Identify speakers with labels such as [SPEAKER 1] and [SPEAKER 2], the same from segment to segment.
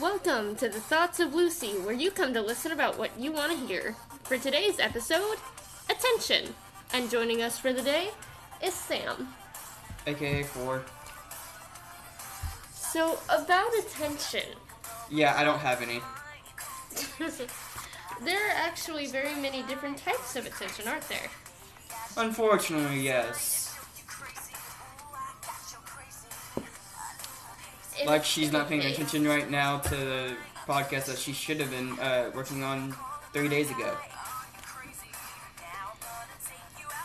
[SPEAKER 1] Welcome to the Thoughts of Lucy, where you come to listen about what you want to hear. For today's episode, attention. And joining us for the day is Sam.
[SPEAKER 2] AKA 4.
[SPEAKER 1] So, about attention.
[SPEAKER 2] Yeah, I don't have any.
[SPEAKER 1] there are actually very many different types of attention, aren't there?
[SPEAKER 2] Unfortunately, yes. Like she's not paying attention right now to the podcast that she should have been uh, working on three days ago.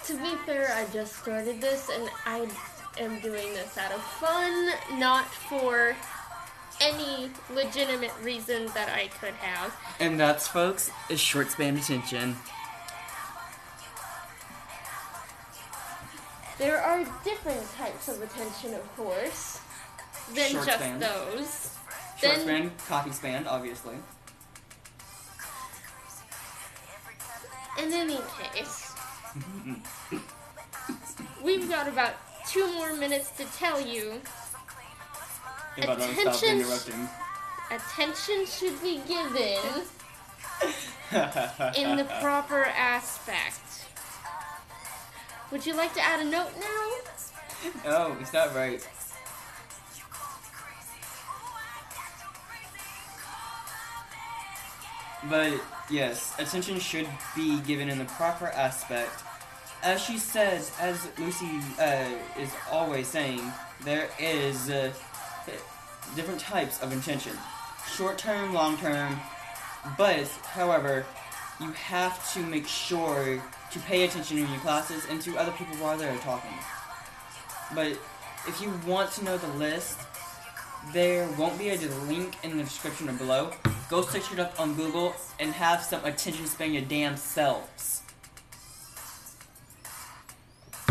[SPEAKER 1] To be fair, I just started this and I am doing this out of fun, not for any legitimate reason that I could have.
[SPEAKER 2] And that's, folks, is short span attention.
[SPEAKER 1] There are different types of attention, of course, than
[SPEAKER 2] Short
[SPEAKER 1] just
[SPEAKER 2] span.
[SPEAKER 1] those.
[SPEAKER 2] Short
[SPEAKER 1] Then-
[SPEAKER 2] span, coffee span, obviously.
[SPEAKER 1] In any case, we've got about two more minutes to tell you
[SPEAKER 2] If I don't stop
[SPEAKER 1] Attention- attention should be given in the proper aspect. Would you like to add a note now?
[SPEAKER 2] oh, is that right? But yes, attention should be given in the proper aspect. As she says, as Lucy uh, is always saying, there is uh, different types of intention short term, long term. But, however, you have to make sure to pay attention in your classes and to other people while they're talking. But if you want to know the list, there won't be a link in the description or below. Go search it up on Google and have some attention span your damn selves.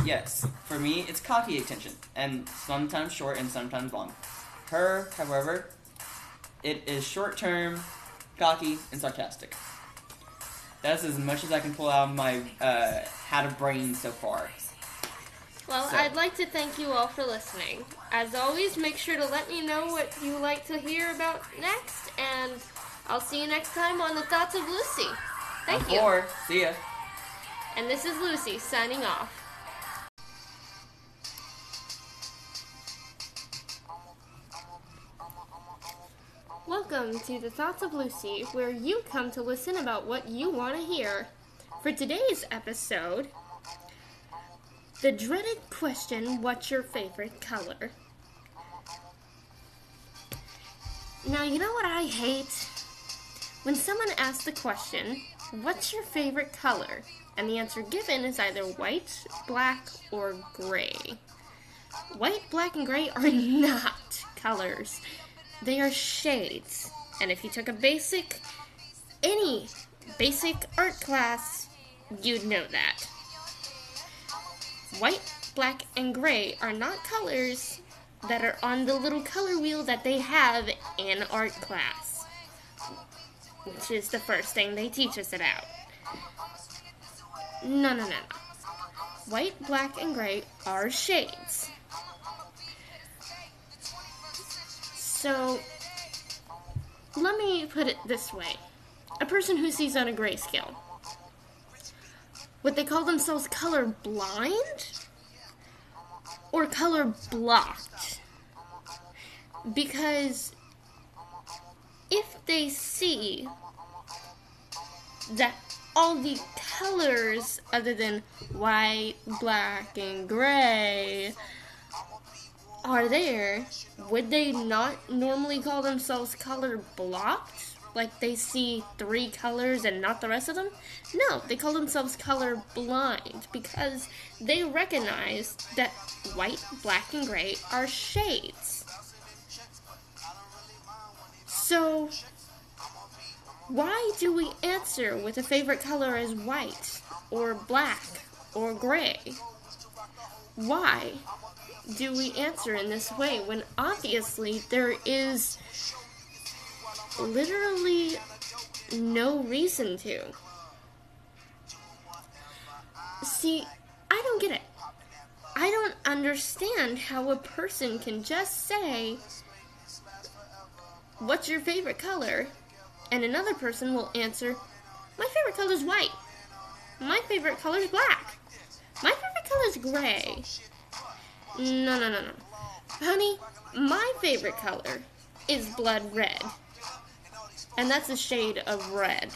[SPEAKER 2] Yes, for me, it's cocky attention, and sometimes short and sometimes long. Her, however, it is short term, cocky, and sarcastic. That's as much as I can pull out of my uh, had a brain so far.
[SPEAKER 1] Well,
[SPEAKER 2] So-
[SPEAKER 1] I'd like to thank you all for listening. As always, make sure to let me know what you like to hear about next, and I'll see you next time on the Thoughts of Lucy. Thank
[SPEAKER 2] On
[SPEAKER 1] you.
[SPEAKER 2] four. See ya.
[SPEAKER 1] And this is Lucy signing off. Welcome to the Thoughts of Lucy, where you come to listen about what you want to hear. For today's episode, the dreaded question What's your favorite color? Now, you know what I hate? When someone asks the question, What's your favorite color? And the answer given is either white, black, or gray. White, black, and gray are not colors, they are shades. And if you took a basic, any basic art class, you'd know that. White, black, and gray are not colors that are on the little color wheel that they have in art class, which is the first thing they teach us about. No, no, no, no. White, black, and gray are shades. So, let me put it this way a person who sees on a grayscale, would they call themselves color blind or color blocked? Because if they see that all the colors other than white, black, and gray are there, would they not normally call themselves color blocked? Like they see three colors and not the rest of them? No, they call themselves color blind because they recognize that white, black, and gray are shades. So, why do we answer with a favorite color as white or black or gray? Why do we answer in this way when obviously there is literally no reason to? See, I don't get it. I don't understand how a person can just say What's your favorite color? And another person will answer, My favorite color is white. My favorite color is black. My favorite color is gray. No, no, no, no. Honey, my favorite color is blood red. And that's a shade of red.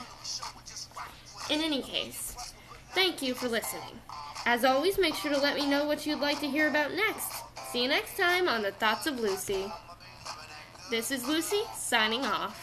[SPEAKER 1] In any case, thank you for listening. As always, make sure to let me know what you'd like to hear about next. See you next time on The Thoughts of Lucy. This is Lucy, signing off.